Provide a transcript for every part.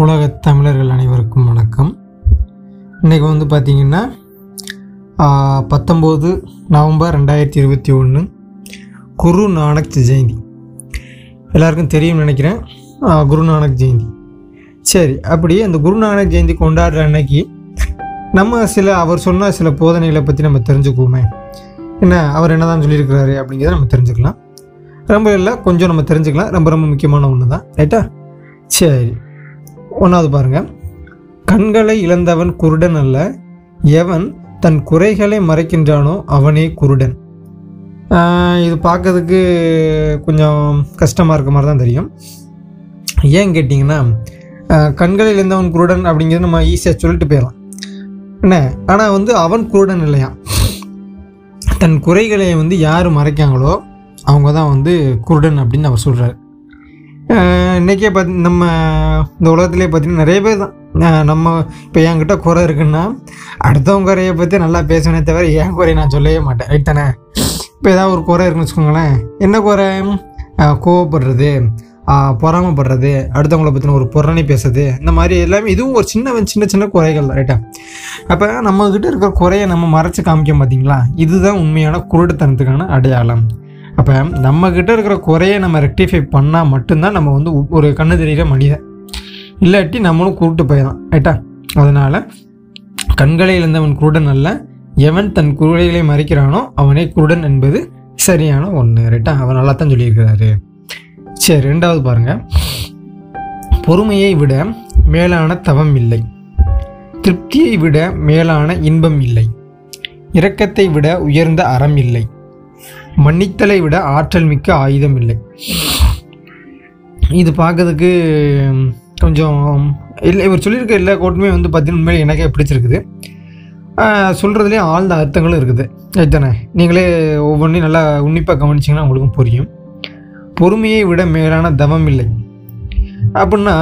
உலகத் தமிழர்கள் அனைவருக்கும் வணக்கம். இன்றைக்கி வந்து பார்த்திங்கன்னா பத்தொம்போது நவம்பர் ரெண்டாயிரத்தி இருபத்தி ஒன்று குரு நானக் ஜெயந்தி. எல்லாருக்கும் தெரியும்னு நினைக்கிறேன். குருநானக் குரு நானக் ஜெயந்தி. சரி அப்படி அந்த குரு நானக் ஜெயந்தி கொண்டாடுற அன்னைக்கு நம்ம சில அவர் சொன்ன சில போதனைகளை பற்றி நம்ம தெரிஞ்சுக்குவோமே. என்ன அவர் என்னதான் சொல்லியிருக்கிறாரு அப்படிங்கிறத நம்ம தெரிஞ்சுக்கலாம். ரொம்ப இல்லை கொஞ்சம் நம்ம தெரிஞ்சுக்கலாம். ரொம்ப ரொம்ப முக்கியமான ஒன்று தான் ரைட்டா? சரி. ஒன்றாவது பாருங்க. கண்களை இழந்தவன் குருடன் அல்ல எவன் தன் குறைகளை மறைக்கின்றானோ அவனே குருடன். இது பார்க்கறதுக்கு கொஞ்சம் கஷ்டமாக இருக்க மாதிரி தான் தெரியும். ஏன் கேட்டிங்கன்னா கண்களை இழந்தவன் குருடன் அப்படிங்கிறது நம்ம ஈஸியாக சொல்லிட்டு போயிடலாம். என்ன? ஆனால் வந்து அவன் குருடன் இல்லையா? தன் குறைகளை வந்து யார் மறைக்காங்களோ அவங்க தான் வந்து குருடன் அப்படின்னு அவர் சொல்கிறார் இன்றைக்கே பார்த்து நம்ம இந்த உலகத்துலேயே பார்த்தீங்கன்னா நிறைய பேர் தான். நம்ம இப்போ என்கிட்ட குறை இருக்குன்னா அடுத்தவங்க குறையை பற்றி நல்லா பேசுவேனே தவிர என் குறையை நான் சொல்லவே மாட்டேன். ரைட் தானே? இப்போ ஏதாவது ஒரு குறை இருக்குன்னு வச்சுக்கோங்களேன். என்ன குறை? கோவப்படுறது பொறாமப்படுறது பொறாமைப்படுறது அடுத்தவங்கள பற்றின ஒரு புறணி பேசுறது இந்த மாதிரி எல்லாமே இதுவும் ஒரு சின்ன சின்ன சின்ன குறைகள் தான். ரைட்டா அப்போ நம்மக்கிட்ட இருக்கிற குறையை நம்ம மறைச்சு காமிக்க பார்த்தீங்களா இதுதான் உண்மையான குருடுத்தனத்துக்கான அடையாளம். அப்போ நம்மக்கிட்ட இருக்கிற குறையை நம்ம ரெக்டிஃபை பண்ணால் மட்டும்தான் நம்ம வந்து ஒரு கண்ணு தெரிகிற மனிதன். இல்லாட்டி நம்மளும் குருட்டு போயிடலாம். ரைட்டா அதனால் கண்களை இழந்தவன் குருடன் அல்ல. எவன் தன் குருடைகளை மறைக்கிறானோ அவனே குருடன் என்பது சரியான ஒன்று ரைட்டா அவன் நல்லா தான் சொல்லியிருக்கிறாரு. சரி ரெண்டாவது பாருங்கள் பொறுமையை விட மேலான தவம் இல்லை. திருப்தியை விட மேலான இன்பம் இல்லை. இரக்கத்தை விட உயர்ந்த அறம் இல்லை. மன்னித்தலை விட ஆற்றல் மிக்க ஆயுதம் இல்லை இது பார்க்கறதுக்கு கொஞ்சம் இல்லை இவர் சொல்லியிருக்க எல்லா கோட்டுமே வந்து பார்த்தீங்கன்னா உண்மையிலே எனக்கே பிடிச்சிருக்குது. சொல்கிறதுலேயே ஆழ்ந்த அர்த்தங்களும் இருக்குது. அதுதானே நீங்களே ஒவ்வொன்றையும் நல்லா உன்னிப்பாக கவனிச்சிங்கன்னா உங்களுக்கும் புரியும். பொறுமையை விட மேலான தவம் இல்லை. அப்படின்னா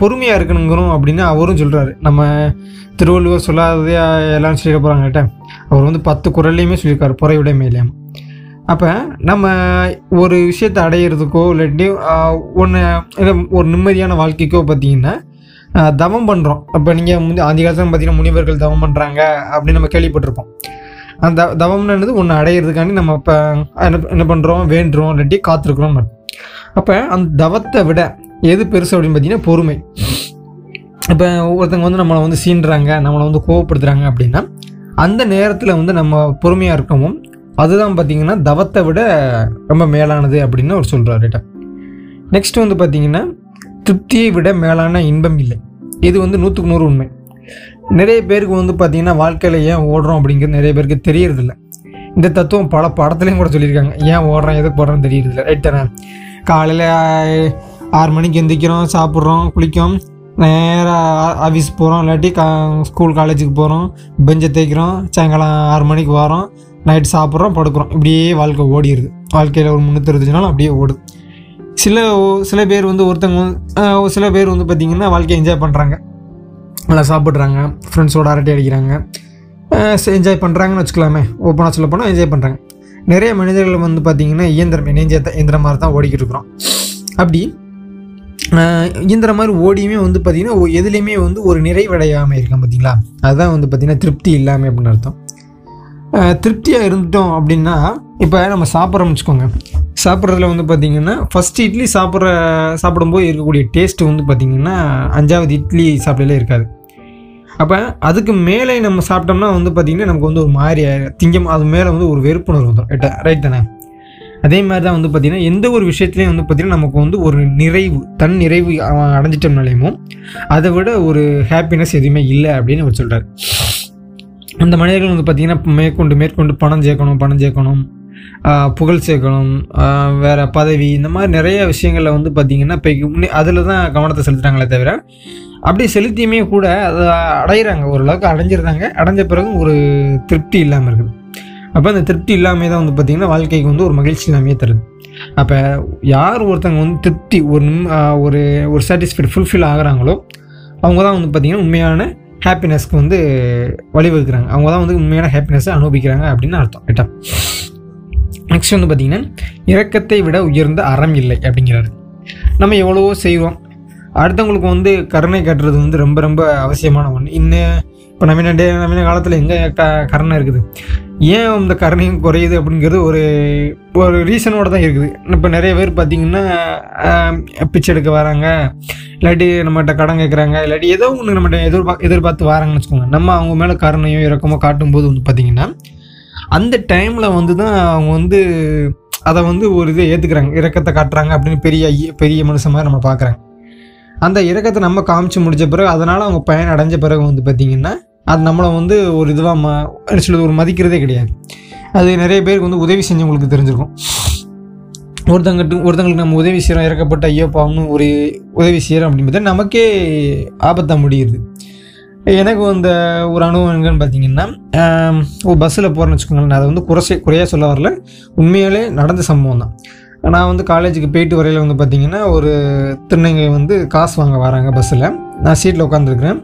பொறுமையாக இருக்கணுங்கிறோம் அப்படின்னு அவரும் சொல்கிறாரு நம்ம திருவள்ளுவர் சொல்லாததே எல்லாம் சொல்லிட போகிறாங்கட்ட அவர் வந்து பத்து குரல்லையுமே சொல்லியிருக்காரு பொறை மேலேயும் அப்போ நம்ம ஒரு விஷயத்தை அடையிறதுக்கோ இல்லாட்டி ஒன்று ஒரு நிம்மதியான வாழ்க்கைக்கோ பார்த்தீங்கன்னா தவம் பண்ணுறோம் அப்போ நீங்கள் முந்தி ஆதி காலத்தில் பார்த்தீங்கன்னா முனிவர்கள் தவம் பண்ணுறாங்க அப்படின்னு நம்ம கேள்விப்பட்டிருப்போம். அந்த தவம்னது ஒன்று அடையிறதுக்காண்டி நம்ம இப்போ என்ன என்ன பண்ணுறோம் வேண்டுறோம் இல்லாட்டி காத்திருக்கிறோம் அப்போ அந்த தவத்தை விட எது பெருசு அப்படின்னு பார்த்தீங்கன்னா பொறுமை. இப்போ ஒருத்தங்க வந்து நம்மளை வந்து சீன்றாங்க நம்மளை வந்து கோவப்படுத்துகிறாங்க அப்படின்னா அந்த நேரத்தில் வந்து நம்ம பொறுமையாக இருக்கவும் அதுதான் பார்த்தீங்கன்னா தவத்தை விட ரொம்ப மேலானது அப்படின்னு அவர் சொல்கிறார் ரைட்டா நெக்ஸ்ட் வந்து பார்த்தீங்கன்னா திருப்தியை விட மேலான இன்பம் இல்லை. இது வந்து நூற்றுக்கு நூறு உண்மை. நிறைய பேருக்கு வந்து பார்த்தீங்கன்னா வாழ்க்கையில் ஏன் ஓடுறோம் அப்படிங்கிறது நிறைய பேருக்கு தெரியறதில்ல. இந்த தத்துவம் பல படத்துலையும் கூட சொல்லியிருக்காங்க. ஏன் ஓடுறோம் எதுக்கு போடுறோன்னு தெரியறதில்ல ரைட் தானே? காலையில் ஆறு மணிக்கு எந்திரிக்கிறோம் சாப்பிட்றோம் குளிக்கிறோம். நேராக ஆஃபீஸ் போகிறோம் இல்லாட்டி கா ஸ்கூல் காலேஜுக்கு போகிறோம் பெஞ்சை தேய்க்கிறோம். சாயங்காலம் ஆறு மணிக்கு வரோம். நைட் சாப்பிட்றோம் படுக்கிறோம். இப்படியே வாழ்க்கை ஓடிடுது வாழ்க்கையில் ஒரு முந்நூற்றறுபத்தஞ்சு நாள் அப்படியே ஓடுது. சில சில பேர் வந்து ஒருத்தவங்க வந்து- ஒரு சில பேர் வந்து பார்த்திங்கன்னா வாழ்க்கையை என்ஜாய் பண்ணுறாங்க நல்லா சாப்பிட்றாங்க. ஃப்ரெண்ட்ஸோட அரட்டை அடிக்கிறாங்க. என்ஜாய் பண்ணுறாங்கன்னு வச்சுக்கலாமே. ஓப்பனாக சொல்ல போனால் என்ஜாய் பண்ணுறாங்க நிறைய மனிதர்கள் வந்து பார்த்திங்கன்னா இயந்திரம் இணைஞ்ச இயந்திரம் மாதிரி தான் ஓடிக்கிட்டு இருக்கிறோம். அப்படி இயந்திரம் மாதிரி ஓடியுமே வந்து பார்த்திங்கன்னா எதுலேயுமே வந்து ஒரு நிறைவடையாமல் இருக்கான் பார்த்தீங்களா அதுதான் வந்து பார்த்திங்கன்னா திருப்தி இல்லாமல் அப்படின்னு அர்த்தம். திருப்தியாக இருந்துட்டோம் அப்படின்னா இப்போ நம்ம சாப்பிட்றோம்னு வச்சுக்கோங்க. சாப்பிட்றதுல வந்து பார்த்திங்கன்னா ஃபஸ்ட் இட்லி சாப்பிட்ற சாப்பிடும்போது இருக்கக்கூடிய டேஸ்ட்டு வந்து பார்த்திங்கன்னா அஞ்சாவது இட்லி சாப்பிடலே இருக்காது. அப்போ அதுக்கு மேலே நம்ம சாப்பிட்டோம்னா வந்து பார்த்திங்கன்னா நமக்கு வந்து ஒரு மாதிரி திங்கம் அது மேலே வந்து ஒரு வெறுப்புணர்வு வந்துடும் ரைட் தானே? அதே மாதிரி தான் வந்து பார்த்திங்கன்னா எந்த ஒரு விஷயத்துலையும் வந்து பார்த்திங்கன்னா நமக்கு வந்து ஒரு நிறைவு தன் நிறைவு அடைஞ்சிட்டோம்னாலேயும் அதை விட ஒரு ஹாப்பினஸ் எதுவுமே இல்லை அப்படின்னு அவர் சொல்கிறார் அந்த மனிதர்கள் வந்து பார்த்திங்கன்னா மேற்கொண்டு மேற்கொண்டு பணம் சேர்க்கணும் பணம் சேர்க்கணும் புகழ் சேர்க்கணும் வேறு பதவி இந்த மாதிரி நிறைய விஷயங்களில் வந்து பார்த்திங்கன்னா இப்போ அதில் தான் கவனத்தை செலுத்துகிறாங்களே தவிர அப்படி செலுத்தியுமே கூட அதை அடையிறாங்க ஓரளவுக்கு அடைஞ்சிருந்தாங்க அடைஞ்ச பிறகு ஒரு திருப்தி இல்லாமல் இருக்குது. அப்போ அந்த திருப்தி இல்லாமல் தான் வந்து பார்த்திங்கன்னா வாழ்க்கைக்கு வந்து ஒரு மகிழ்ச்சி இல்லாமையே தருது. அப்போ யார் ஒருத்தங்க வந்து திருப்தி ஒரு நிம் ஒரு ஒரு சாட்டிஸ்ஃபைட் ஃபுல்ஃபில் ஆகுறாங்களோ அவங்க தான் வந்து பார்த்திங்கன்னா உண்மையான ஹாப்பினஸ்க்கு வந்து வழிவகுக்கிறாங்க. அவங்க தான் வந்து உண்மையான ஹாப்பினஸ்ஸை அனுபவிக்கிறாங்க அப்படின்னு அர்த்தம். ரைட்டா நெக்ஸ்ட் வந்து பார்த்திங்கன்னா இறக்கத்தை விட உயர்ந்த அறம் இல்லை அப்படிங்கிறாரு. நம்ம எவ்வளவோ செய்வோம் அடுத்தவங்களுக்கு வந்து கருணை காட்டுறது வந்து ரொம்ப ரொம்ப அவசியமான ஒன்று இன்னும் இப்போ நவீன டே நவீன காலத்தில் எங்கே க கருணை இருக்குது? ஏன் இந்த கருணையும் குறையுது அப்படிங்கிறது ஒரு ஒரு ரீசனோட தான் இருக்குது. இப்போ நிறைய பேர் பார்த்திங்கன்னா பிச்சை எடுக்க வராங்க. இல்லாட்டி நம்மகிட்ட கடன் கேட்குறாங்க இல்லாட்டி ஏதோ ஒன்று நம்மகிட்ட எதிர்பா எதிர்பார்த்து வராங்கன்னு வச்சுக்கோங்க. நம்ம அவங்க மேலே கருணையோ இறக்கமோ காட்டும்போது வந்து பார்த்திங்கன்னா அந்த டைமில் வந்து தான் அவங்க வந்து அதை வந்து ஒரு இதை ஏற்றுக்கிறாங்க இறக்கத்தை காட்டுறாங்க அப்படின்னு பெரிய ஐய- பெரிய மனுஷன் மாதிரி நம்ம பார்க்குறாங்க அந்த இறக்கத்தை நம்ம காமிச்சு முடிச்ச பிறகு அதனால் அவங்க பயன் அடைஞ்ச பிறகு வந்து பார்த்திங்கன்னா அது நம்மளை வந்து ஒரு இதுவாக ம என்ன ஒரு மதிக்கிறதே கிடையாது. அது நிறைய பேருக்கு வந்து உதவி செஞ்சவங்களுக்கு தெரிஞ்சிருக்கும். ஒருத்தங்கிட்ட ஒருத்தங்களுக்கு நம்ம உதவி செய்கிறோம் இறக்கப்பட்ட ஐயோ பாவம்னு ஒரு உதவி செய்கிறோம் அப்படின்றது நமக்கே ஆபத்தாக முடியுது. எனக்கு அந்த ஒரு அனுபவம் எங்கன்னு பார்த்தீங்கன்னா ஒரு பஸ்ஸில் போகிறேன்னு வச்சுக்கோங்களேன் அதை வந்து குறைசே குறையாக சொல்ல வரல. உண்மையாலே நடந்த சம்பவம் தான். நான் வந்து காலேஜுக்கு போயிட்டு வரையில் வந்து பார்த்திங்கன்னா ஒரு திருநங்கை வந்து காசு வாங்க வராங்க பஸ்ஸில் நான் சீட்டில் உட்காந்துருக்குறேன்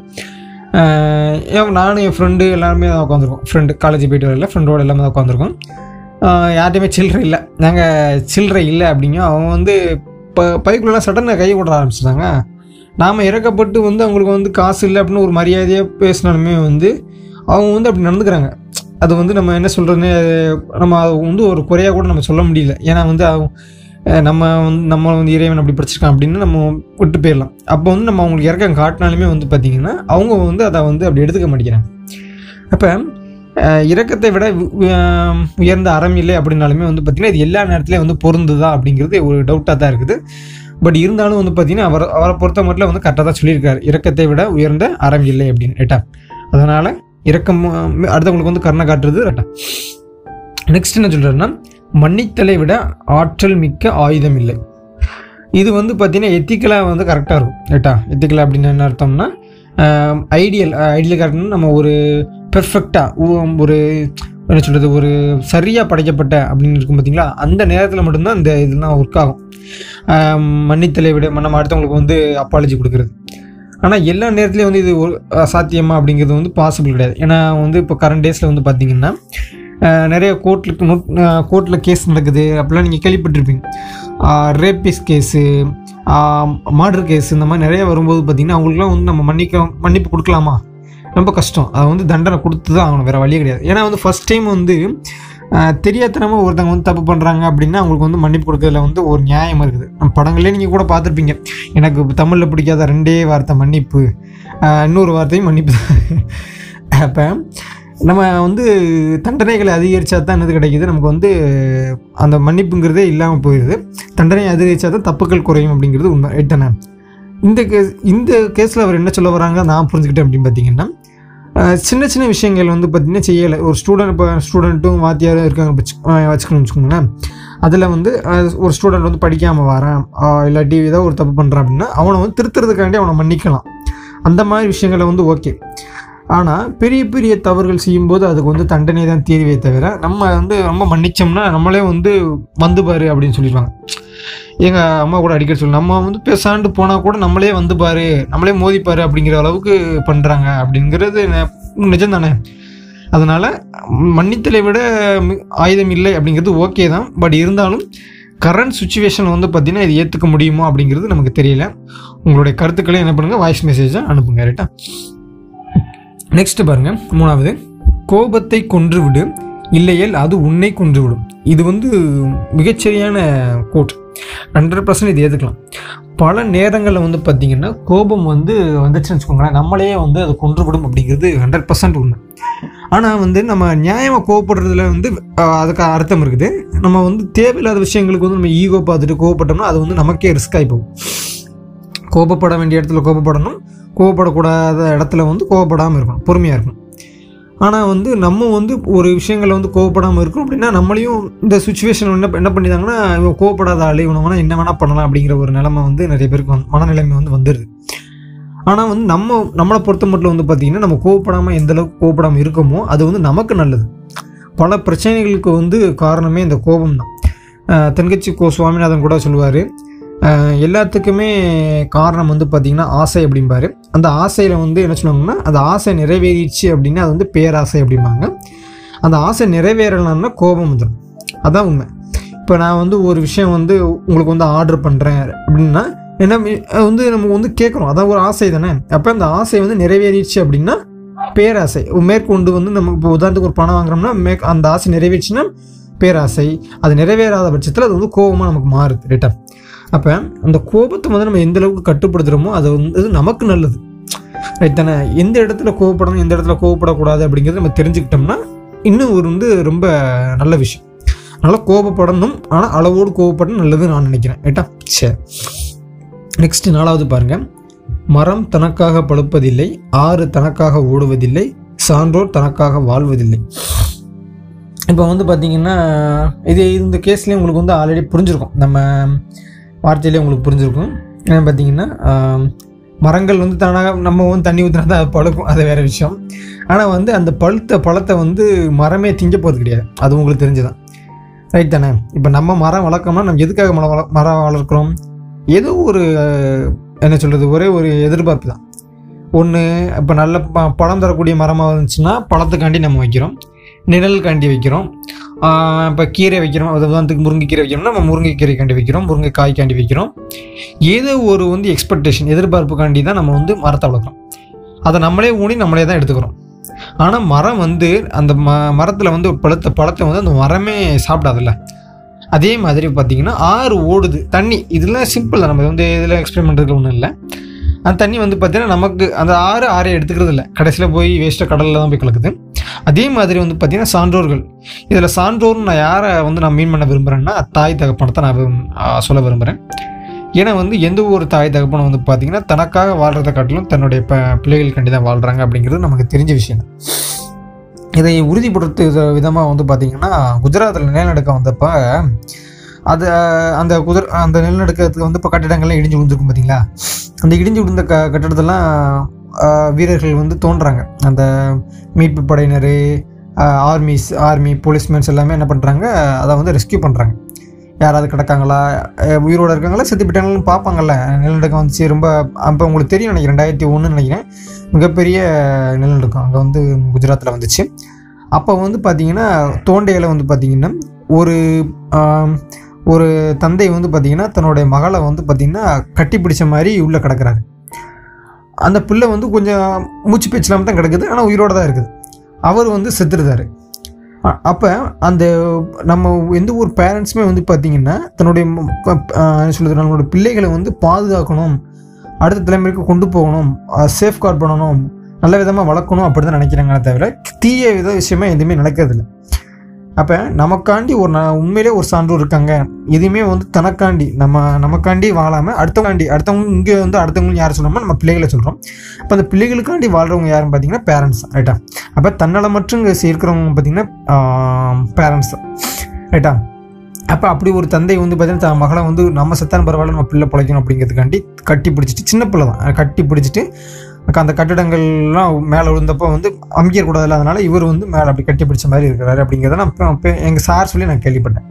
நானும் என் ஃப்ரெண்டு எல்லாருமே தான் உட்காந்துருக்கோம் ஃப்ரெண்டு காலேஜ் போயிட்டு வரல ஃப்ரெண்டோட எல்லாமே தான் உட்காந்துருக்கோம் யார்ட்டையுமே சில்லறை இல்லை. நாங்கள் சில்லறை இல்லை அப்படிங்க. அவங்க வந்து இப்போ பைக்குள்ளலாம் சடனாக கை விட ஆரம்பிச்சிட்டாங்க. நாம் இறக்கப்பட்டு வந்து அவங்களுக்கு வந்து காசு இல்லை அப்படின்னு ஒரு மரியாதையாக பேசினாலுமே வந்து அவங்க வந்து அப்படி நடந்துக்கிறாங்க. அது வந்து நம்ம என்ன சொல்கிறதுன்னு நம்ம அது வந்து ஒரு குறையாக கூட நம்ம சொல்ல முடியல. ஏன்னா வந்து அவங்க நம்ம வந்து நம்ம வந்து இறைவன் அப்படி படிச்சிருக்கான் அப்படின்னு நம்ம விட்டு போயிடலாம். அப்போ வந்து நம்ம அவங்களுக்கு இறக்கம் காட்டினாலுமே வந்து பார்த்திங்கன்னா அவங்க வந்து அதை வந்து அப்படி எடுத்துக்க மாட்டேங்கிறாங்க. அப்போ இறக்கத்தை விட உயர்ந்த அறம் இல்லை அப்படின்னாலுமே வந்து பார்த்திங்கன்னா இது எல்லா நேரத்துலையும் வந்து பொருந்துதா அப்படிங்கிறது ஒரு டவுட்டாக தான் இருக்குது. பட் இருந்தாலும் வந்து பார்த்திங்கன்னா அவர் அவரை பொறுத்த மட்டும் வந்து கரெக்டாக தான் சொல்லியிருக்காரு. இறக்கத்தை விட உயர்ந்த அறம் இல்லை அப்படின்னு ரைட்டா அதனால் இறக்கம் அடுத்தவங்களுக்கு வந்து கருணை காட்டுறது ரைட்டா நெக்ஸ்ட் என்ன சொல்கிறேன்னா மன்னித்தலை விட ஆற்றல் மிக்க ஆயுதம் இல்லை இது வந்து பார்த்தீங்கன்னா எத்திக்கலாக வந்து கரெக்டாக இருக்கும் ரைட்டா எத்திக்கலாக அப்படின்னு என்ன அர்த்தம்னா ஐடியல் ஐடியல் கரெக்ட்னா நம்ம ஒரு பெர்ஃபெக்டாக ஒரு என்ன சொல்கிறது ஒரு சரியாக படைக்கப்பட்ட அப்படின்னு இருக்கும் பார்த்தீங்களா அந்த நேரத்தில் மட்டும்தான் இந்த இதெல்லாம் ஒர்க் ஆகும். மன்னித்தலை விட நம்ம அடுத்தவங்களுக்கு வந்து அப்பாலஜி கொடுக்குறது. ஆனால் எல்லா நேரத்துலையும் வந்து இது ஒரு அஹ், சாத்தியமா அப்படிங்கிறது வந்து பாசிபிள் கிடையாது. ஏன்னா வந்து இப்போ கரண்ட் டேஸில் வந்து பார்த்திங்கன்னா நிறைய கோர்ட்டில் கோர்ட்டில் கேஸ் நடக்குது. அப்படிலாம் நீங்கள் கேள்விப்பட்டிருப்பீங்க. ரேப்பிஸ் கேஸு மர்டர் கேஸ் இந்த மாதிரி நிறைய வரும்போது பார்த்திங்கன்னா அவங்களுக்குலாம் வந்து நம்ம மன்னிக்க மன்னிப்பு கொடுக்கலாமா? ரொம்ப கஷ்டம். அதை வந்து தண்டனை கொடுத்து தான் ஆகணும். வேறு வழியே கிடையாது. ஏன்னா வந்து ஃபஸ்ட் டைம் வந்து தெரியாதனமாக ஒருத்தவங்க வந்து தப்பு பண்ணுறாங்க அப்படின்னா அவங்களுக்கு வந்து மன்னிப்பு கொடுக்கறதுல வந்து ஒரு நியாயம் இருக்குது. நம்ம படங்களே நீங்கள் கூட பார்த்துருப்பீங்க. எனக்கு தமிழில் பிடிக்காத ரெண்டே வார்த்தை மன்னிப்பு. இன்னொரு வார்த்தையும் மன்னிப்பு தான். அப்போ நம்ம வந்து தண்டனைகளை அதிகரித்தா தான் என்னது கிடைக்குது. நமக்கு வந்து அந்த மன்னிப்புங்கிறதே இல்லாமல் போயிடுது தண்டனை அதிகரித்தா தான் தப்புகள் குறையும் அப்படிங்கிறது உண்மை. ரைட் இந்த கேஸ் இந்த கேஸில் அவர் என்ன சொல்ல வராங்க நான் புரிஞ்சுக்கிட்டேன் அப்படின்னு பார்த்தீங்கன்னா சின்ன சின்ன விஷயங்கள் வந்து பார்த்திங்கன்னா செய்யலை. ஒரு ஸ்டூடெண்ட் இப்போ ஸ்டூடெண்ட்டும் வாத்தியாரும் இருக்காங்க வச்சு வச்சுக்கணும்னு வச்சுக்கோங்களேன். அதில் வந்து ஒரு ஸ்டூடெண்ட் வந்து படிக்காமல் வரான். இல்லை இல்லாட்டி ஏதோ ஒரு தப்பு பண்ணுறான் அப்படின்னா அவனை வந்து திருத்துறதுக்காண்டி அவனை மன்னிக்கலாம். அந்த மாதிரி விஷயங்களை வந்து ஓகே ஆனால் பெரிய பெரிய தவறுகள் செய்யும்போது அதுக்கு வந்து தண்டனை தான் தீர்வே தவிர நம்ம வந்து ரொம்ப மன்னிச்சோம்னா நம்மளே வந்து வந்து பாரு அப்படின்னு சொல்லிடுவாங்க. எங்கள் அம்மா கூட அடிக்கடி சொல்லு நம்ம வந்து பேசாண்டு போனால் கூட நம்மளே வந்து பாரு நம்மளே மோதிப்பாரு அப்படிங்கிற அளவுக்கு பண்ணுறாங்க அப்படிங்கிறது நிஜம் தானே அதனால் மன்னித்தலை விட மி- ஆயுதம் இல்லை அப்படிங்கிறது ஓகே தான். பட் இருந்தாலும் கரண்ட் சுச்சுவேஷன் வந்து பார்த்திங்கன்னா இது ஏற்றுக்க முடியுமா அப்படிங்கிறது நமக்கு தெரியல. உங்களுடைய கருத்துக்களை என்ன பண்ணுங்கள் வாய்ஸ் மெசேஜாக அனுப்புங்க ரைட்டா நெக்ஸ்ட் பாருங்க மூணாவது. கோபத்தை கொன்றுவிடு இல்லையேல் அது உன்னை கொன்றுவிடும். இது வந்து மிகச்சரியான கோட் ஹண்ட்ரட் பர்சன்ட் இது ஏற்றுக்கலாம் பல நேரங்களில் வந்து பார்த்திங்கன்னா கோபம் வந்து வந்துச்சுன்னு வச்சுக்கோங்களேன். நம்மளையே வந்து அது கொன்றுவிடும் அப்படிங்கிறது ஹண்ட்ரட் பர்சன்ட் உண்மை. ஆனால் வந்து நம்ம நியாயமாக கோவப்படுறதுல வந்து அதுக்கு அர்த்தம் இருக்குது. நம்ம வந்து தேவையில்லாத விஷயங்களுக்கு வந்து நம்ம ஈகோ பார்த்துட்டு கோவப்பட்டோம்னா அது வந்து நமக்கே ரிஸ்க் ஆகி போகும். கோபப்பட வேண்டிய இடத்துல கோபப்படணும். கோபப்படக்கூடாத இடத்துல வந்து கோவப்படாமல் இருக்கணும் பொறுமையாக இருக்கணும். ஆனால் வந்து நம்ம வந்து ஒரு விஷயங்களில் வந்து கோவப்படாமல் இருக்கணும் அப்படின்னா நம்மளையும் இந்த சுச்சுவேஷன் என்ன என்ன பண்ணிட்டாங்கன்னா இவன் கோவப்படாத ஆள் இவனை வேணால் என்ன வேணால் பண்ணலாம் அப்படிங்கிற ஒரு நிலமை வந்து நிறைய பேருக்கு வந்து மனநிலைமை வந்து வந்துடுது ஆனால் வந்து நம்ம நம்மளை பொறுத்த மட்டும் வந்து பார்த்திங்கன்னா நம்ம கோவப்படாமல் எந்த அளவுக்கு கோவப்படாமல் இருக்கோமோ அது வந்து நமக்கு நல்லது. பல பிரச்சனைகளுக்கு வந்து காரணமே இந்த கோபம் தான் தென்கட்சி கோ சுவாமிநாதன் கூட சொல்லுவார் எல்லாத்துக்குமே காரணம் வந்து பார்த்திங்கன்னா ஆசை அப்படிம்பாரு. அந்த ஆசையில் வந்து என்ன சொன்னாங்கன்னா அந்த ஆசை நிறைவேறிடுச்சு அப்படின்னா அது வந்து பேராசை அப்படிம்பாங்க. அந்த ஆசை நிறைவேறலைன்னா கோபம் வந்துடும் அதான் உண்மை. இப்போ நான் வந்து ஒரு விஷயம் வந்து உங்களுக்கு வந்து ஆர்டர் பண்ணுறேன் அப்படின்னா என்ன வந்து நம்ம வந்து கேட்குறோம். அதான் ஒரு ஆசை தானே. அப்போ அந்த ஆசை வந்து நிறைவேறிடுச்சு அப்படின்னா பேராசை. மேற்கொண்டு வந்து நம்ம இப்போ உதாரணத்துக்கு ஒரு பணம் வாங்குறோம்னா மே அந்த ஆசை நிறைவேறிச்சுன்னா பேராசை. அது நிறைவேறாத பட்சத்தில் அது வந்து கோபமாக நமக்கு மாறுது ரிட்டர்ன் அப்போ அந்த கோபத்தை வந்து நம்ம எந்த அளவுக்கு கட்டுப்படுத்துகிறோமோ அது வந்து நமக்கு நல்லது. ரைட் தானே? எந்த இடத்துல கோவப்படணும் எந்த இடத்துல கோவப்படக்கூடாது அப்படிங்கிறது நம்ம தெரிஞ்சுக்கிட்டோம்னா இன்னும் ஒரு வந்து ரொம்ப நல்ல விஷயம். அதனால் கோபப்படணும் ஆனால் அளவோடு கோவப்படணும் நல்லதுன்னு நான் நினைக்கிறேன். ரைட்டா சரி. நெக்ஸ்ட் நாலாவது பாருங்க. மரம் தனக்காக பழுப்பதில்லை ஆறு தனக்காக ஓடுவதில்லை சான்றோர் தனக்காக வாழ்வதில்லை. இப்போ வந்து பார்த்தீங்கன்னா இது இந்த கேஸ்லேயே உங்களுக்கு வந்து ஆல்ரெடி புரிஞ்சிருக்கும். நம்ம வார்த்தையிலே உங்களுக்கு புரிஞ்சிருக்கும். என்ன பார்த்தீங்கன்னா மரங்கள் வந்து தானாக நம்ம வந்து தண்ணி ஊற்றினா தான் அது பழுக்கும். அது வேறு விஷயம். ஆனால் வந்து அந்த பழுத்த பழத்தை வந்து மரமே திங்க போகிறது கிடையாது. அது உங்களுக்கு தெரிஞ்சுதான். ரைட் தானே? இப்போ நம்ம மரம் வளர்க்கோம்னா நம்ம எதுக்காக மரம் வள மரம் வளர்க்குறோம்? ஏதோ ஒரு என்ன சொல்கிறது ஒரே ஒரு எதிர்பார்ப்பு தான். ஒன்று இப்போ நல்ல ப பழம் தரக்கூடிய மரமாக இருந்துச்சுன்னா பழத்துக்காண்டி நம்ம வைக்கிறோம். நிழலுக்காண்டி வைக்கிறோம். இப்போ கீரை வைக்கிறோம். அது உதாரணத்துக்கு முருங்கைக்கீரை வைக்கிறோம்னா நம்ம முருங்கைக்கீரைக்காண்டி வைக்கிறோம். முருங்கைக்காய்க்காண்டி வைக்கிறோம். ஏதோ ஒரு வந்து எக்ஸ்பெக்டேஷன் எதிர்பார்ப்புக்காண்டி தான் நம்ம வந்து மரத்தை வளர்க்குறோம். அதை நம்மளே ஊனி நம்மளே தான் எடுத்துக்கிறோம். ஆனால் மரம் வந்து அந்த ம மரத்தில் வந்து பழுத்த பழத்தை வந்து அந்த மரமே சாப்பிடாதுல்ல. அதே மாதிரி பார்த்திங்கன்னா ஆறு ஓடுது. தண்ணி இதெல்லாம் சிம்பிள் தான். நம்ம வந்து இதில் எக்ஸ்பிளைன் பண்ணுறதுக்கு ஒன்றும் இல்லை. அந்த தண்ணி வந்து பார்த்தீங்கன்னா நமக்கு அந்த ஆறு ஆறே எடுத்துக்கிறது இல்லை கடைசியில் போய் வேஸ்ட்டாக கடலில் தான் போய் கலக்குது. அதே மாதிரி வந்து பார்த்திங்கன்னா சான்றோர்கள். இதில் சான்றோர்னு நான் யாரை வந்து நான் மீன் பண்ண விரும்புகிறேன்னா தாய் தகப்பனத்தை நான் சொல்ல விரும்புகிறேன் ஏன்னா வந்து எந்த ஒரு தாய் தகப்பனும் வந்து பார்த்திங்கன்னா தனக்காக வாழ்கிறத காட்டிலும் தன்னுடைய ப பிள்ளைகள் கண்டி தான் வாழ்கிறாங்க அப்படிங்கிறது நமக்கு தெரிஞ்ச விஷயம். தான். இதை உறுதிப்படுத்த விதமாக வந்து பார்த்திங்கன்னா குஜராத்தில் நிலநடுக்கம் வந்தப்போ அது அந்த குதிர அந்த நிலநடுக்கத்துக்கு வந்து இப்போ கட்டிடங்கள்லாம் இடிஞ்சு விழுந்துருக்கும் பார்த்தீங்களா அந்த இடிஞ்சு விழுந்த க கட்டிடத்தெல்லாம் வீரர்கள் வந்து தோன்றாங்க. அந்த மீட்பு படையினர் ஆர்மிஸ் ஆர்மி போலீஸ்மேன்ஸ் எல்லாமே என்ன பண்ணுறாங்க அதை வந்து ரெஸ்க்யூ பண்ணுறாங்க யாராவது கிடக்காங்களா உயிரோடு உயிரோட இருக்காங்களா செத்து போயிட்டாங்கன்னு பார்ப்பாங்கல்ல. நிலநடுக்கம் வந்துச்சு ரொம்ப அப்போ உங்களுக்கு தெரியும் நினைக்கிறேன் ரெண்டாயிரத்தி ஒன்றுன்னு நினைக்கிறேன். மிகப்பெரிய நிலநடுக்கம் அங்கே வந்து குஜராத்தில் வந்துச்சு. அப்போ வந்து பார்த்தீங்கன்னா தோண்டையில் வந்து பார்த்திங்கன்னா ஒரு ஒரு தந்தை வந்து பார்த்திங்கன்னா தன்னுடைய மகளை வந்து பார்த்திங்கன்னா கட்டி பிடிச்ச மாதிரி உள்ளே கிடக்கிறாரு. அந்த பிள்ளை வந்து கொஞ்சம் மூச்சு பேச்சு இல்லாமல் தான் கிடக்குது ஆனால் உயிரோட தான் இருக்குது. அவர் வந்து செத்துருதாரு அப்போ அந்த நம்ம எந்த ஒரு பேரண்ட்ஸுமே வந்து பார்த்திங்கன்னா தன்னுடைய ம- என்ன நம்மளோட பிள்ளைகளை வந்து பாதுகாக்கணும் அடுத்த தலைமுறைக்கு கொண்டு போகணும் சேஃப் கார்ட் பண்ணணும் நல்ல விதமாக வளர்க்கணும் அப்படி தான் நினைக்கிறாங்களே தவிர தீய வித விஷயமா எதுவுமே நடக்கிறதில்ல. அப்போ நமக்காண்டி ஒரு ந- உண்மையிலே ஒரு சான்றோர் இருக்காங்க. எதுவுமே வந்து தனக்காண்டி நம்ம நமக்காண்டி வாழாமல் அடுத்தவங்காண்டி அடுத்தவங்க இங்கே வந்து அடுத்தவங்க யார் சொல்கிறோமோ நம்ம பிள்ளைகளை சொல்கிறோம் அப்போ அந்த பிள்ளைகளுக்காண்டி வாழ்கிறவங்க யாருன்னு பார்த்தீங்கன்னா பேரண்ட்ஸ் ரைட்டா அப்போ தன்னலமற்று இங்கே இருக்கிறவங்க பார்த்தீங்கன்னா பேரண்ட்ஸ் ரைட்டா அப்போ அப்படி ஒரு தந்தை வந்து பார்த்தீங்கன்னா தன் மகளை வந்து நம்ம செத்தான பரவாயில்ல நம்ம பிள்ளை பிழைக்கணும் அப்படிங்கிறதுக்காண்டி கட்டி பிடிச்சிட்டு சின்ன பிள்ளை தான் கட்டி பிடிச்சிட்டு அந்த கட்டிடங்கள்லாம் மேலே விழுந்தப்போ வந்து அமைக்கக்கூடாதுல்ல அதனால இவர் வந்து மேலே அப்படி கட்டி பிடிச்ச மாதிரி இருக்கிறாரு அப்படிங்கிறத நான் எங்கள் சார் சொல்லி நான் கேள்விப்பட்டேன்.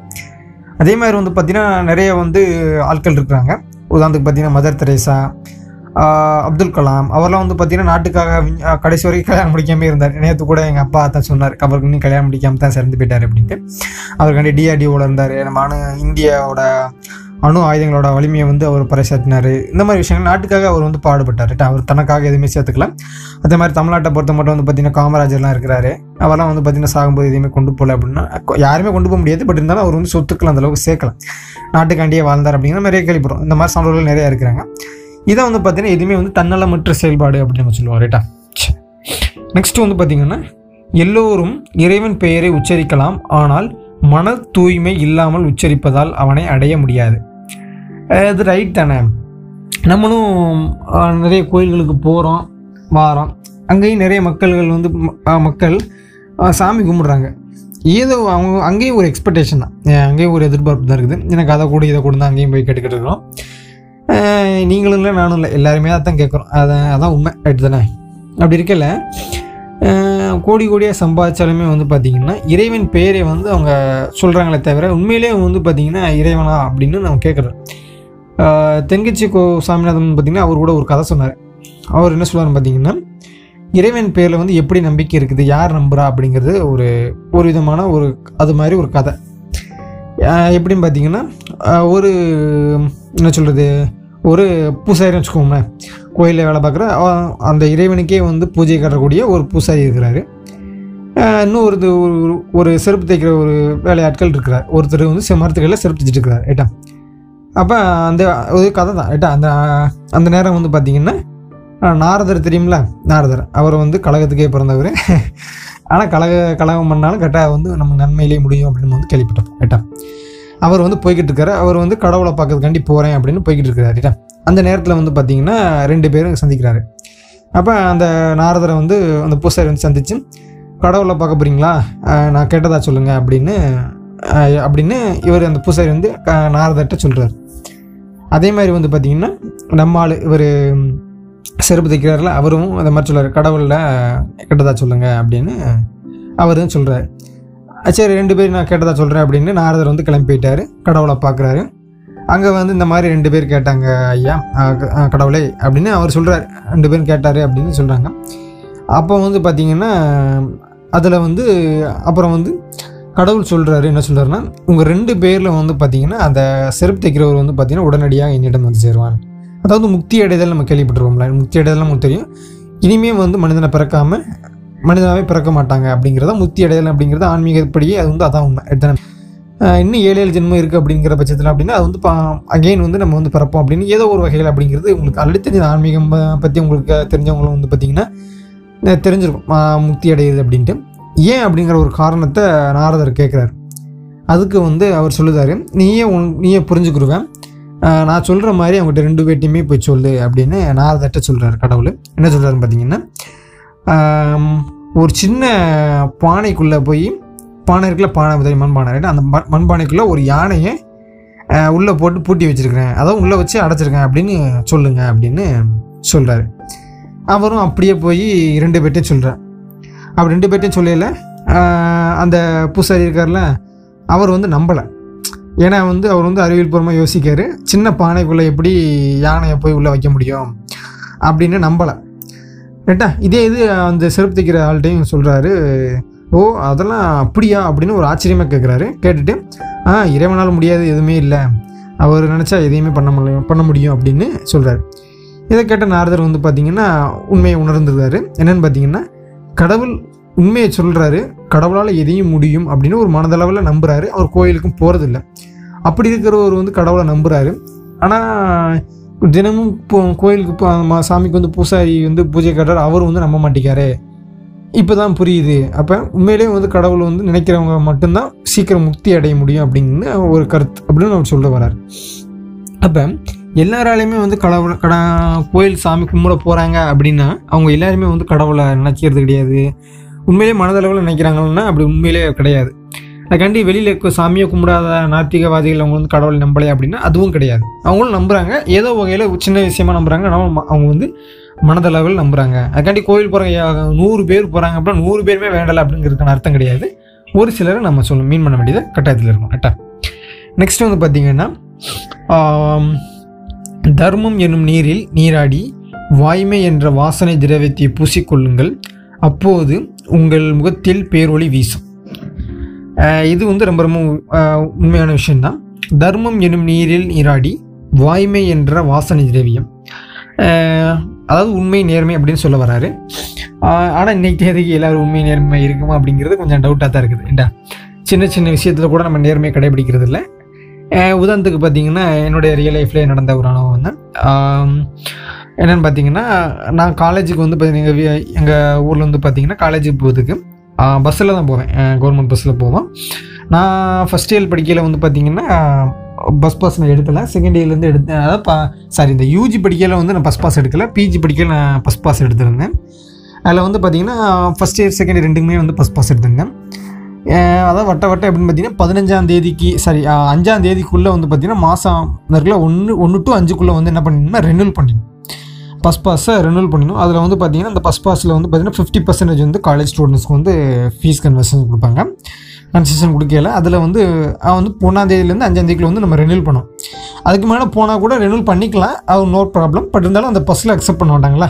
அதே மாதிரி வந்து பார்த்திங்கன்னா நிறைய வந்து ஆட்கள் இருக்கிறாங்க. உதாரணத்துக்கு பார்த்தீங்கன்னா மதர் தெரேசா அப்துல் கலாம் அவர்லாம் வந்து பார்த்தீங்கன்னா நாட்டுக்காக கடைசி வரைக்கும் கல்யாணம் முடிக்காமே இருந்தார். நேற்று கூட எங்கள் அப்பா தான் சொன்னார் அவருக்கு இன்னும் கல்யாணம் முடிக்காம தான் சிறந்து போயிட்டார் அப்படின்ட்டு. அவருக்காண்டி டிஆர்டிஓவில் இருந்தார். நம்ம இந்தியாவோட அணு ஆயுதங்களோட வலிமையை வந்து அவர் பறைசாட்டினார் இந்த மாதிரி விஷயங்கள் நாட்டுக்காக அவர் வந்து பாடுபட்டார். அவர் தனக்காக எதுவுமே சேர்த்துக்கலாம் அதே மாதிரி தமிழ்நாட்டை பொறுத்த மட்டும் வந்து பார்த்தீங்கன்னா காமராஜர்லாம் இருக்கிறாரு. அவர்லாம் வந்து பார்த்தீங்கன்னா சாகும்போது எதுவுமே கொண்டு போகல அப்படின்னா யாருமே கொண்டு போக முடியாது. பட் இருந்தாலும் அவர் வந்து சொத்துக்கள் அந்தளவுக்கு சேர்க்கலாம் நாட்டுக்காண்டியே வாழ்ந்தார் அப்படிங்கிற நிறைய கேள்விப்படும் இந்த மாதிரி சான்றோர்கள் நிறைய இருக்கிறாங்க. இதை வந்து பார்த்தீங்கன்னா எதுவுமே வந்து தன்னலமற்ற செயல்பாடு அப்படின்னு நம்ம சொல்லுவோம். ரைட்டா நெக்ஸ்ட் வந்து பார்த்தீங்கன்னா எல்லோரும் இறைவன் பெயரை உச்சரிக்கலாம். ஆனால் மன தூய்மை இல்லாமல் உச்சரிப்பதால் அவனை அடைய முடியாது. இது ரைட் தானே? நம்மளும் நிறைய கோயில்களுக்கு போகிறோம் வாரோம். அங்கேயும் நிறைய மக்கள்கள் வந்து மக்கள் சாமி கும்பிட்றாங்க. ஏதோ அவங்க அங்கேயும் ஒரு எக்ஸ்பெக்டேஷன் தான். அங்கேயும் ஒரு எதிர்பார்ப்பு தான் இருக்குது. எனக்கு அதை கூட இதை கூட தான் அங்கேயும் போய் கேட்டுக்கிட்டு இருக்கிறோம். நீங்களும் இல்லை நானும் இல்லை. எல்லாருமே அதான் கேட்குறோம். அதான் அதான் உண்மை. ரைட் தானே? அப்படி இருக்கல கோடி கோடியாக சம்பாதிச்சாலுமே வந்து பார்த்திங்கன்னா இறைவன் பெயரை வந்து அவங்க சொல்கிறாங்களே தவிர உண்மையிலே வந்து பார்த்திங்கன்னா இறைவனா அப்படின்னு நம்ம கேட்குறோம். தெங்கச்சி கோ சாமிநாதன் பார்த்திங்கன்னா அவர் கூட ஒரு கதை சொன்னார். அவர் என்ன சொல்லுவார் பார்த்தீங்கன்னா இறைவன் பேரில் வந்து எப்படி நம்பிக்கை இருக்குது யார் நம்புகிறா அப்படிங்கிறது ஒரு ஒரு விதமான ஒரு அது மாதிரி ஒரு கதை. எப்படின்னு பார்த்தீங்கன்னா ஒரு என்ன சொல்கிறது ஒரு பூசாரின்னு வச்சுக்கோங்களேன். கோயிலில் வேலை பார்க்குற அந்த இறைவனுக்கே வந்து பூஜை கட்டக்கூடிய ஒரு பூசாரி இருக்கிறாரு. இன்னும் ஒரு இது ஒரு- ஒரு செருப்பு தைக்கிற ஒரு வேலையாட்கள் இருக்கிறார். ஒருத்தர் வந்து செ- மரத்துக்கையில் செருப்பு தைச்சிட்டு இருக்கிறார் ரைட்டா? அப்போ அந்த ஒரு கதை தான் ரைட்டா அந்த அந்த நேரம் வந்து பார்த்தீங்கன்னா நாரதர் தெரியும்ல? நாரதர். அவர் வந்து கழகத்துக்கே பிறந்தவர். ஆனால் கழக கழகம் பண்ணாலும் கரெக்டாக வந்து நம்ம நன்மையிலே முடியும் அப்படின்னு வந்து கேள்விப்பட்டோம் ரைட்டா அவர் வந்து போய்கிட்டு இருக்காரு. அவர் வந்து கடவுளை பார்க்கறதுக்காண்டி போகிறேன் அப்படின்னு போய்கிட்டு இருக்காரு ரைட்டா அந்த நேரத்தில் வந்து பார்த்திங்கன்னா ரெண்டு பேரும் சந்திக்கிறாரு. அப்போ அந்த நாரதரை வந்து அந்த பூசாரி வந்து சந்திச்சு கடவுளை பார்க்க போகிறீங்களா நான் கேட்டதா சொல்லுங்கள் அப்படின்னு அப்படின்னு இவர் அந்த பூசாரி வந்து நாரதர்கிட்ட சொல்கிறார் அதே மாதிரி வந்து பார்த்திங்கன்னா நம்ம ஆள் இவர் செருப்பு தைக்கிறாரில் அவரும் அந்த மாதிரி சொல்கிறார் கடவுளில் கெட்டதா சொல்லுங்கள் அப்படின்னு அவர் தான் சொல்கிறார் சரி ரெண்டு பேரும் நான் கேட்டதா சொல்கிறேன் அப்படின்னு நாரதர் வந்து கிளம்பி கடவுளை பார்க்குறாரு அங்கே வந்து இந்த மாதிரி ரெண்டு பேர் கேட்டாங்க ஐயா கடவுளே அப்படின்னு அவர் சொல்கிறார் ரெண்டு பேரும் கேட்டார் அப்படின்னு சொல்கிறாங்க அப்போ வந்து பார்த்திங்கன்னா அதில் வந்து அப்புறம் வந்து கடவுள் சொல்கிறாரு என்ன சொல்கிறாருன்னா உங்கள் ரெண்டு பேரில் வந்து பார்த்தீங்கன்னா அந்த செருப்பு தைக்கிறவர் வந்து பார்த்தீங்கன்னா உடனடியாக என்னிடம் வந்து சேருவான் அதாவது முக்தி அடைதல் நம்ம கேள்விப்பட்டிருக்கோம்ல. முக்தி அடைதல் நமக்கு தெரியும். இனிமே வந்து மனிதனை பிறக்காம மனிதனாகவே பிறக்க மாட்டாங்க அப்படிங்கிறத முக்தி அடைதல் அப்படிங்கிறது ஆன்மீகப்படியே அது வந்து அதான் உண்மை. எடுத்தன இன்னும் ஏழு ஏழு ஜென்மம் இருக்குது அப்படிங்கிற பட்சத்தில் அப்படின்னா அது வந்து அகைன் வந்து நம்ம வந்து பிறப்போம் அப்படின்னு ஏதோ ஒரு வகையில் அப்படிங்கிறது உங்களுக்கு ஆல்ரெடி தெரிஞ்ச ஆன்மீகம் பற்றி உங்களுக்கு தெரிஞ்சவங்களும் வந்து பார்த்தீங்கன்னா தெரிஞ்சிருக்கும். முக்தி அடையுது அப்படின்ட்டு. ஏன் அப்படிங்கிற ஒரு காரணத்தை நாரதர் கேட்குறாரு அதுக்கு வந்து அவர் சொல்லுதாரு நீயே உன் நீயே புரிஞ்சுக்கிருவேன் நான் சொல்கிற மாதிரி அவங்ககிட்ட ரெண்டு பேர்ட்டையுமே போய் சொல்லு அப்படின்னு நாரதர்கிட்ட சொல்கிறாரு கடவுள். என்ன சொல்கிறாருன்னு பார்த்தீங்கன்னா ஒரு சின்ன பானைக்குள்ளே போய் பானை இருக்குல்ல பானை உதவி மண்பானை அந்த மண் மண்பானைக்குள்ளே ஒரு யானையை உள்ளே போட்டு பூட்டி வச்சிருக்கிறேன். அதாவது உள்ளே வச்சு அடைச்சிருக்கேன் அப்படின்னு சொல்லுங்கள் அப்படின்னு சொல்கிறாரு அவரும் அப்படியே போய் ரெண்டு பேர்ட்டையும் சொல்கிறார் அப்படி ரெண்டு பேர்ட்டையும் சொல்லல. அந்த பூசாரி இருக்கார்ல அவர் வந்து நம்பலை. ஏன்னா வந்து அவர் வந்து அறிவியல் பூர்வமாக யோசிக்காரு. சின்ன பானைக்குள்ளே எப்படி யானையை போய் உள்ளே வைக்க முடியும் அப்படின்னு நம்பலை. ரைட்டா இதே இது அந்த செருப்பு தைக்கிற ஆள்கிட்டையும் சொல்கிறாரு ஓ அதெல்லாம் அப்படியா அப்படின்னு ஒரு ஆச்சரியமாக கேட்குறாரு கேட்டுட்டு ஆ இறைவனால் முடியாது எதுவுமே இல்லை. அவர் நினச்சா எதையுமே பண்ண முடியும் பண்ண முடியும் அப்படின்னு சொல்கிறாரு இதை கேட்ட நாரதர் வந்து பார்த்திங்கன்னா உண்மையை உணர்ந்துருக்காரு என்னென்னு பார்த்தீங்கன்னா கடவுள் உண்மையை சொல்கிறாரு கடவுளால் எதையும் முடியும் அப்படின்னு ஒரு மனதளவில் நம்புகிறாரு அவர் கோயிலுக்கும் போகிறதில்ல அப்படி இருக்கிறவர் வந்து கடவுளை நம்புகிறாரு ஆனால் தினமும் இப்போ கோயிலுக்கு இப்போ சாமிக்கு வந்து பூசாரி வந்து பூஜை கட்டுறாரு. அவர் வந்து நம்ப மாட்டேங்காரு. இப்போ தான் புரியுது. அப்போ உண்மையிலேயே வந்து கடவுள் வந்து நினைக்கிறவங்க மட்டும்தான் சீக்கிரம் முக்தி அடைய முடியும் அப்படின்னு ஒரு கருத்து அப்படின்னு அவர் சொல்ல வர்றார். அப்போ எல்லாராலையுமே வந்து கடவுளை கட கோயில் சாமி கும்பிட போகிறாங்க அப்படின்னா அவங்க எல்லாருமே வந்து கடவுளை நினைக்கிறது கிடையாது. உண்மையிலேயே மனதளவில் நினைக்கிறாங்கன்னா அப்படி உண்மையிலேயே கிடையாது. அதுக்காண்டி வெளியில் இருக்க சாமியை கும்பிடாத நாத்திகவாதிகள் அவங்க வந்து கடவுளை நம்பலை அப்படின்னா அதுவும் கிடையாது. அவங்களும் நம்புகிறாங்க ஏதோ வகையில் சின்ன விஷயமா நம்புகிறாங்க ஆனால் அவங்க வந்து மனதளவில் நம்புகிறாங்க அதுக்காண்டி கோயில் போகிறாங்க நூறு பேர் போகிறாங்க அப்படின்னா நூறு பேருமே வேண்டலை அப்படிங்கிறதுக்கான அர்த்தம் கிடையாது. ஒரு சிலரை நம்ம சொல்லணும். மீன் பண்ண வேண்டியது கட்டாயத்தில் இருக்கும் கரெக்டாக நெக்ஸ்ட் வந்து பார்த்திங்கன்னா தர்மம் என்னும் நீரில் நீராடி வாய்மை என்ற வாசனை திரவியத்தை பூசிக்கொள்ளுங்கள். அப்போது உங்கள் முகத்தில் பேரொளி வீசும். இது வந்து ரொம்ப ரொம்ப உண்மையான விஷயம்தான். தர்மம் எனும் நீரில் நீராடி வாய்மை என்ற வாசனை திரவியம். அதாவது உண்மை நேர்மை அப்படின்னு சொல்ல வராரு. ஆனால் இன்னைக்கு தேதிக்கு எல்லாரும் உண்மை நேர்மை இருக்குமா அப்படிங்கிறது கொஞ்சம் டவுட்டாக தான் இருக்குது. ஏண்டா? சின்ன சின்ன விஷயத்தில் கூட நம்ம நேர்மையை கடைபிடிக்கிறது இல்லை உதாரணத்துக்கு பார்த்தீங்கன்னா என்னுடைய ரியல் லைஃப்லேயே நடந்த ஒரு அனுபவம் வந்து என்னென்னு பார்த்தீங்கன்னா நான் காலேஜுக்கு வந்து பார்த்தீங்கன்னா எங்கள் எங்கள் ஊரில் வந்து பார்த்தீங்கன்னா காலேஜுக்கு போகிறதுக்கு பஸ்ஸில் தான் போவேன். கவர்மெண்ட் பஸ்ஸில் போவேன் நான் ஃபஸ்ட் இயர் படிக்கையில் வந்து பார்த்தீங்கன்னா பஸ் பாஸ் நான் எடுக்கலை. செகண்ட் இயர்லேருந்து எடுத்தேன் அதாவது பா சாரி இந்த யூஜி படிக்கையில் வந்து நான் பஸ் பாஸ் எடுக்கலை. பிஜி படிக்கையில் நான் பஸ் பாஸ் எடுத்திருந்தேன். அதில் வந்து பார்த்தீங்கன்னா ஃபஸ்ட் இயர் செகண்ட் இயர் ரெண்டுக்குமே வந்து பஸ் பாஸ் எடுத்திருந்தேன். அதாவது வட்ட வட்ட எப்படின்னு பார்த்தீங்கன்னா பதினஞ்சாம் தேதிக்கு சாரி அஞ்சாம் தேதிக்குள்ளே வந்து பார்த்தீங்கன்னா மாதம் இருக்குல்ல ஒன்று ஒன்று டு அஞ்சுக்குள்ளே வந்து என்ன பண்ணிடணும்னா ரெனுவல் பண்ணிடணும். பஸ் பாஸை ரெனுவல் பண்ணணும் அதில் வந்து பார்த்தீங்கன்னா அந்த பஸ் பாஸில் வந்து பார்த்தீங்கன்னா ஃபிஃப்டி பர்சன்டேஜ் வந்து காலேஜ் ஸ்டூடெண்ட்ஸ்க்கு வந்து ஃபீஸ் கன்வர்ஷன் கொடுப்பாங்க. கன்செஷன் கொடுக்கல. அதில் வந்து அவன் வந்து ஒன்றாந்தேதியிலேருந்து அஞ்சாந்தேதிக்குள்ள வந்து நம்ம ரெனுவல் பண்ணோம் அதுக்கு மேலே போனால் கூட ரெனுவல் பண்ணிக்கலாம். அது நோ ப்ராப்ளம் பட் இருந்தாலும் அந்த பஸ்ஸில் அக்செப்ட் பண்ண மாட்டாங்களா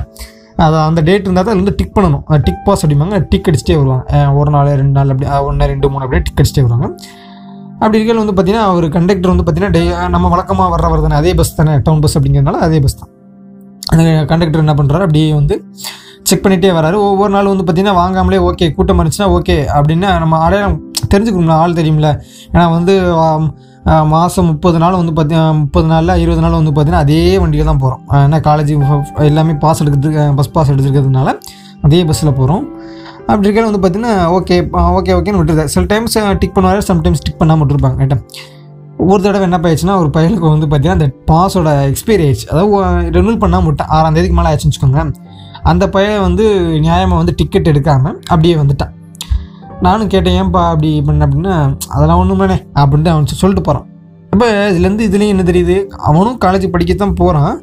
அது அந்த டேட் இருந்தால் தான் அதில் வந்து டிக் பண்ணணும். டிக் பாஸ் அப்படிம்பாங்க டிக் அடிச்சிட்டே வருவாங்க. ஒரு நாள் ரெண்டு நாள் அப்படி ஒன்று ரெண்டு மூணு அப்படியே டிக் அடிச்சிட்டே வருவாங்க. அப்படி இருக்கையில் வந்து பார்த்தீங்கன்னா அவர் கண்டக்டர் வந்து பார்த்தீங்கன்னா டே நம்ம வழக்கமாக வர்றவர் தானே அதே பஸ் தானே டவுன் பஸ் அப்படிங்கிறதுனால அதே பஸ் தான். அந்த கண்டக்டர் என்ன பண்ணுறாரு அப்படியே வந்து செக் பண்ணிகிட்டே வராரு. ஒவ்வொரு நாள் வந்து பார்த்தீங்கன்னா வாங்காமலே ஓகே கூட்டம் இருந்துச்சுன்னா ஓகே அப்படின்னா நம்ம அடையாளம் தெரிஞ்சுக்கணும்ல ஆள் தெரியும்ல. ஏன்னா வந்து மாதம் முப்பது நாள் வந்து பார்த்தீங்கன்னா முப்பது நாளில் இருபது நாள் வந்து பார்த்தீங்கன்னா அதே வண்டியில் தான் போகிறோம் ஏன்னா காலேஜ் எல்லாமே பாஸ் எடுக்கிறதுக்கு பஸ் பாஸ் எடுத்துருக்கிறதுனால அதே பஸ்ஸில் போகிறோம் அப்படி இருக்கையில வந்து பார்த்தீங்கன்னா ஓகே ஓகே ஓகேன்னு விட்டுருது. சில டைம்ஸ் டிக் பண்ணுவாரு சம்டைம்ஸ் டிக் பண்ணாமல் விட்டுருப்பாங்க ரைட்டா ஒரு தடவை என்ன ஆயிடுச்சுன்னா ஒரு பையனுக்கு வந்து பார்த்தீங்கன்னா அந்த பாஸோட எக்ஸ்பைரி ஆயிடுச்சு. அதாவது ரெனியூல் பண்ணாமல் விட்டேன். ஆறாம் தேதிக்கு மேலே ஆச்சுன்னு வச்சுக்கோங்க அந்த பையன் வந்து நியாயமாக வந்து டிக்கெட் எடுக்காமல் அப்படியே வந்துட்டான். நானும் கேட்டேன் ஏன்பா அப்படி பண்ண? அப்படின்னா அதெல்லாம் ஒன்றுமேனே அப்படின்ட்டு அவன் சொல்லிட்டு போகிறான் அப்போ இதுலேருந்து இதுலேயும் என்ன தெரியுது? அவனும் காலேஜ் படிக்கத்தான் போகிறான்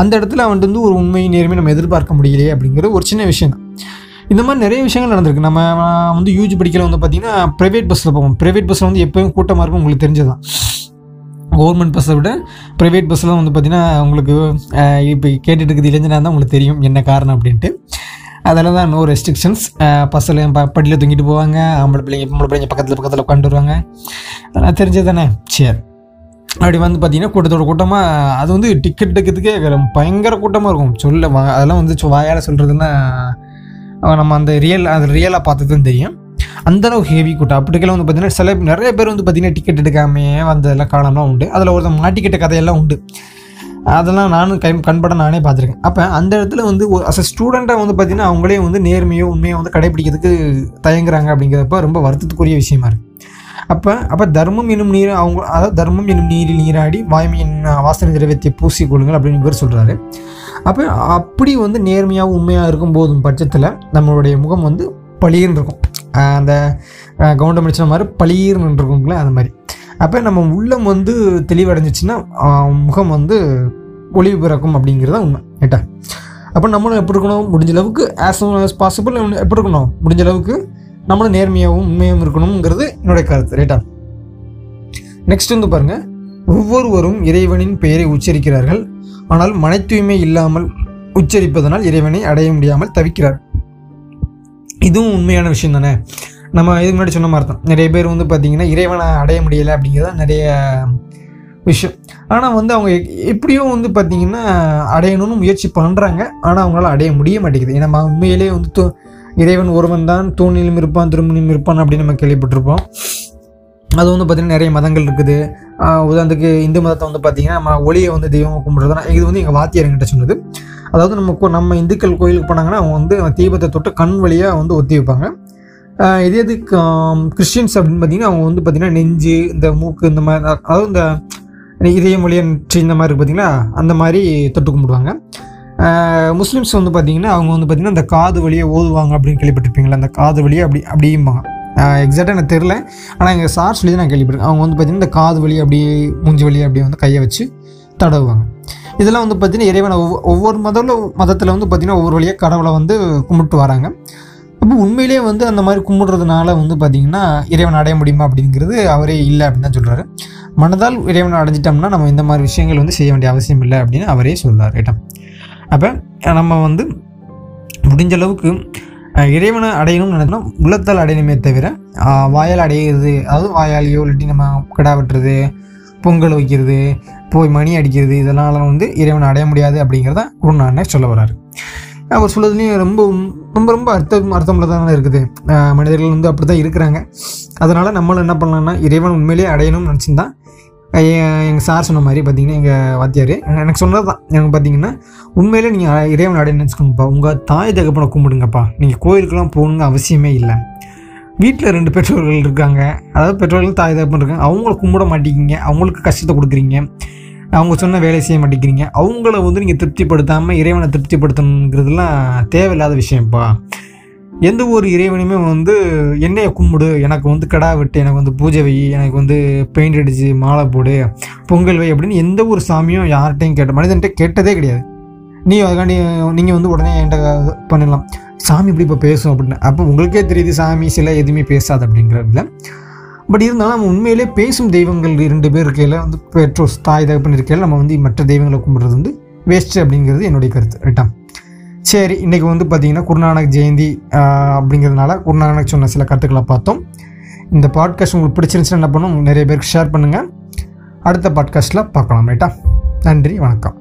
அந்த இடத்துல அவன்ட்டு வந்து ஒரு உண்மை நேர்மை நம்ம எதிர்பார்க்க முடியலையே அப்படிங்கிறது ஒரு சின்ன விஷயம் தான். இந்த மாதிரி நிறைய விஷயங்கள் நடந்திருக்கு. நம்ம வந்து யூஜி படிக்கல வந்து பார்த்தீங்கன்னா ப்ரைவேட் பஸ்ஸில் போவோம். ப்ரைவேட் பஸ்ஸில் வந்து எப்போயும் கூட்டமாக இருக்கும் உங்களுக்கு தெரிஞ்சதான் கவர்மெண்ட் பஸ்ஸை விட ப்ரைவேட் பஸ்ஸில் வந்து பார்த்திங்கன்னா உங்களுக்கு இப்போ கேட்டுட்டு இருக்குது இளைஞனாக தான் உங்களுக்கு தெரியும் என்ன காரணம் அப்படின்ட்டு. அதில் தான் நோ ரெஸ்ட்ரிக்ஷன்ஸ் பசங்களையும் ப படியில் தூங்கிட்டு போவாங்க. ஆம்பளை பிள்ளைங்க பொம்பளை பிள்ளைங்க பக்கத்தில் பக்கத்தில் உட்காந்து வருவாங்க. அதெல்லாம் தெரிஞ்சது தானே சரி. அப்படி வந்து பார்த்தீங்கன்னா கூட்டத்தோட கூட்டமாக அது வந்து டிக்கெட் எடுக்கிறதுக்கே பயங்கர கூட்டமாக இருக்கும். சொல்ல அதெல்லாம் வந்து வாயால் சொல்கிறதுன்னா நம்ம அந்த ரியல் அது ரியலாக பார்த்து தான் தெரியும். அந்தளவுக்கு ஹெவி கூட்டம். அப்படிக்கெல்லாம் வந்து பார்த்தீங்கன்னா சில நிறைய பேர் வந்து பார்த்தீங்கன்னா டிக்கெட் எடுக்காமே வந்ததெல்லாம் காலம்லாம் உண்டு. அதில் ஒருத்தன் மாட்டிக்கிட்ட கதையெல்லாம் உண்டு. அதெல்லாம் நானும் கண் கண்பட நானே பார்த்துருக்கேன். அப்போ அந்த இடத்துல வந்து அஸ் அ ஸ்டூடெண்ட்டாக வந்து பார்த்தீங்கன்னா அவங்களே வந்து நேர்மையோ உண்மையோ வந்து கடைபிடிக்கிறதுக்கு தயங்குறாங்க அப்படிங்கிறப்ப ரொம்ப வருத்தத்துக்குரிய விஷயமா இருக்குது அப்போ அப்போ தர்மம் என்னும் நீர் அவங்க அதாவது தர்மம் என்னும் நீரில் நீராடி வாய்மையின் வாசனை திரவியத்தை பூசி கொள்ளுங்கள் அப்படின்னு பேர் சொல்கிறாரு அப்போ அப்படி வந்து நேர்மையாக உண்மையாக இருக்கும் போதும் பட்சத்தில் நம்மளுடைய முகம் வந்து பளிர்னு இருக்கும் அந்த கவுண்டமணி சொன்ன மாதிரி பளிர்னு இருக்குங்களே அந்த மாதிரி. அப்போ நம்ம உள்ளம் வந்து தெளிவடைஞ்சிச்சுன்னா முகம் வந்து ஒளிவு பிறக்கும் அப்படிங்கிறது தான் உண்மை. ரைட்டா அப்போ நம்மளும் எப்படி இருக்கணும்? முடிஞ்ச அளவுக்கு ஆஸ் soon ஆஸ் பாசிபிள் எப்படி இருக்கணும்? முடிஞ்ச அளவுக்கு நம்மளும் நேர்மையாகவும் உண்மையாகவும் இருக்கணுங்கிறது என்னுடைய கருத்து. ரைட்டா நெக்ஸ்ட் வந்து பாருங்க. ஒவ்வொருவரும் இறைவனின் பெயரை உச்சரிக்கிறார்கள். ஆனால் மன தூய்மை இல்லாமல் உச்சரிப்பதனால் இறைவனை அடைய முடியாமல் தவிக்கிறார். இதுவும் உண்மையான விஷயம் தானே நம்ம இதுக்கு முன்னாடி சொன்ன மாதிரி தான் நிறைய பேர் வந்து பார்த்தீங்கன்னா இறைவனை அடைய முடியலை அப்படிங்கிறது நிறைய விஷயம். ஆனால் வந்து அவங்க எ- எப்படியோ வந்து பார்த்தீங்கன்னா அடையணும்னு முயற்சி பண்ணுறாங்க ஆனால் அவங்களால அடைய முடிய மாட்டேங்குது. ஏன்னா நம்ம உண்மையிலேயே வந்து தூ இறைவன் ஒருவன் தான் தூணிலும் இருப்பான் திருமணிலும் இருப்பான் அப்படின்னு நம்ம கேள்விப்பட்டிருப்போம். அது வந்து பார்த்திங்கன்னா நிறைய மதங்கள் இருக்குது. உதாரணத்துக்கு இந்து மதத்தை வந்து பார்த்திங்கன்னா நம்ம ஒளியை வந்து தெய்வம் கும்பிட்றதுனா இது வந்து எங்கள் வாத்தியாரங்கிட்ட சொன்னது. அதாவது நம்ம கோ- நம்ம இந்துக்கள் கோயிலுக்கு போனாங்கன்னா அவங்க வந்து தீபத்தை தொட்டு கண் வழியாக வந்து ஒத்தி வைப்பாங்க. இதே இது கிறிஸ்டின்ஸ் அப்படின்னு பார்த்தீங்கன்னா அவங்க வந்து பார்த்திங்கன்னா நெஞ்சு இந்த மூக்கு இந்த மாதிரி அதாவது இந்த இதய வழியாக நெற்றி இந்த மாதிரி இருக்கு பார்த்தீங்களா? அந்த மாதிரி தொட்டு கும்பிடுவாங்க. முஸ்லீம்ஸ் வந்து பார்த்திங்கன்னா அவங்க வந்து பார்த்திங்கன்னா இந்த காது வழியை ஓதுவாங்க அப்படின்னு கேள்விப்பட்டிருப்பீங்களா? அந்த காது வழியை அப்படி அப்படிம்பாங்க. எக்ஸாக்டாக எனக்கு தெரில ஆனால் எங்கள் சார் சொல்லி தான் நான் கேள்விப்பட்டிருக்கேன். அவங்க வந்து பார்த்திங்கன்னா இந்த காது வழி அப்படியே மூஞ்சி வழி அப்படியே வந்து கையை வச்சு தடவுவாங்க. இதெல்லாம் வந்து பார்த்திங்கன்னா இறைவனை ஒவ்வொரு ஒவ்வொரு மதத்தில் மதத்தில் வந்து பார்த்திங்கன்னா ஒவ்வொரு வழியாக கடவுளை வந்து கும்பிட்டு வராங்க. அப்போ உண்மையிலேயே வந்து அந்த மாதிரி கும்பிடுறதுனால வந்து பார்த்திங்கன்னா இறைவனை அடைய முடியுமா அப்படிங்கிறது அவரே இல்லை அப்படின்னு தான் சொல்கிறாரு மனதால் இறைவனை அடைஞ்சிட்டோம்னா நம்ம இந்த மாதிரி விஷயங்கள் வந்து செய்ய வேண்டிய அவசியம் இல்லை அப்படின்னு அவரே சொல்கிறார் ரைட்டா அப்போ நம்ம வந்து முடிஞ்ச அளவுக்கு இறைவனை அடையணும்னு நினைக்கணும் உள்ளத்தால் அடையணுமே தவிர வாயால் அடையிறது அதாவது வாயாலேயோ இல்லாட்டி நம்ம கிடா வெட்டுறது பொங்கல் வைக்கிறது போய் மணி அடிக்கிறது இதெல்லாம் வந்து இறைவனை அடைய முடியாது அப்படிங்கிறத குருநானே சொல்ல வர்றாரு. அவர் சொல்லுறதுலேயும் ரொம்ப ரொம்ப ரொம்ப அர்த்தம் அர்த்தமுள்ளதான இருக்குது. மனிதர்கள் வந்து அப்படி தான் இருக்கிறாங்க. அதனால் நம்மளும் என்ன பண்ணலாம்னா இறைவன் உண்மையிலேயே அடையணும்னு நினச்சிருந்தா எங்கள் சார் சொன்ன மாதிரி பார்த்தீங்கன்னா எங்கள் வாத்தியார் எனக்கு சொன்னது தான் எனக்கு பார்த்தீங்கன்னா உண்மையிலே நீங்கள் இறைவன் அடையணும்னு நினச்சிக்கோங்கப்பா. உங்கள் தாய் தகப்பனை கும்பிடுங்கப்பா. நீங்கள் கோயிலுக்கெல்லாம் போகணுங்க அவசியமே இல்லை. வீட்டில் ரெண்டு பெற்றோர்கள் இருக்காங்க. அதாவது பெற்றோர்கள் தாய் தகப்பன் இருக்காங்க. அவங்கள கும்பிட மாட்டேங்கிங்க அவங்களுக்கு கஷ்டத்தை கொடுக்குறீங்க. அவங்க சொன்ன வேலையை செய்ய மாட்டேங்கிறீங்க. அவங்கள வந்து நீங்கள் திருப்திப்படுத்தாமல் இறைவனை திருப்திப்படுத்தணுங்கிறதுலாம் தேவையில்லாத விஷயம்ப்பா எந்த ஒரு இறைவனையுமே வந்து என்னையை கும்பிடு எனக்கு வந்து கடா வெட்டு எனக்கு வந்து பூஜை வை எனக்கு வந்து பெயிண்ட் அடிச்சு மாலை போடு பொங்கல் வை அப்படின்னு எந்த ஒரு சாமியும் யார்கிட்டையும் கேட்ட மனிதன்கிட்ட கேட்டதே கிடையாது. நீ அதுக்காண்டி நீங்கள் வந்து உடனே என்கிட்ட பண்ணிடலாம். சாமி இப்படி இப்போ பேசும் அப்படின்னு. அப்போ உங்களுக்கே தெரியுது சாமி சிலை எதுவுமே பேசாது அப்படிங்கிறதுல பட் இருந்தாலும் நம்ம உண்மையிலே பேசும் தெய்வங்கள் இரண்டு பேர் இருக்கையில் வந்து பெற்றோர் தாய் தகப்பன் இருக்கையில் நம்ம வந்து மற்ற தெய்வங்களை கும்பிட்றது வந்து வேஸ்ட்டு அப்படிங்கிறது என்னுடைய கருத்து ரைட்டா சரி இன்றைக்கி வந்து பார்த்திங்கன்னா குருநானக் ஜெயந்தி அப்படிங்கிறதுனால குருநானக் சொன்ன சில கருத்துக்களை பார்த்தோம். இந்த பாட்காஸ்ட் உங்களுக்கு பிடிச்சிருந்துச்சுன்னா என்ன பண்ணும்? நிறைய பேருக்கு ஷேர் பண்ணுங்கள் அடுத்த பாட்காஸ்ட்டில் பார்க்கலாம் ரைட்டா நன்றி வணக்கம்.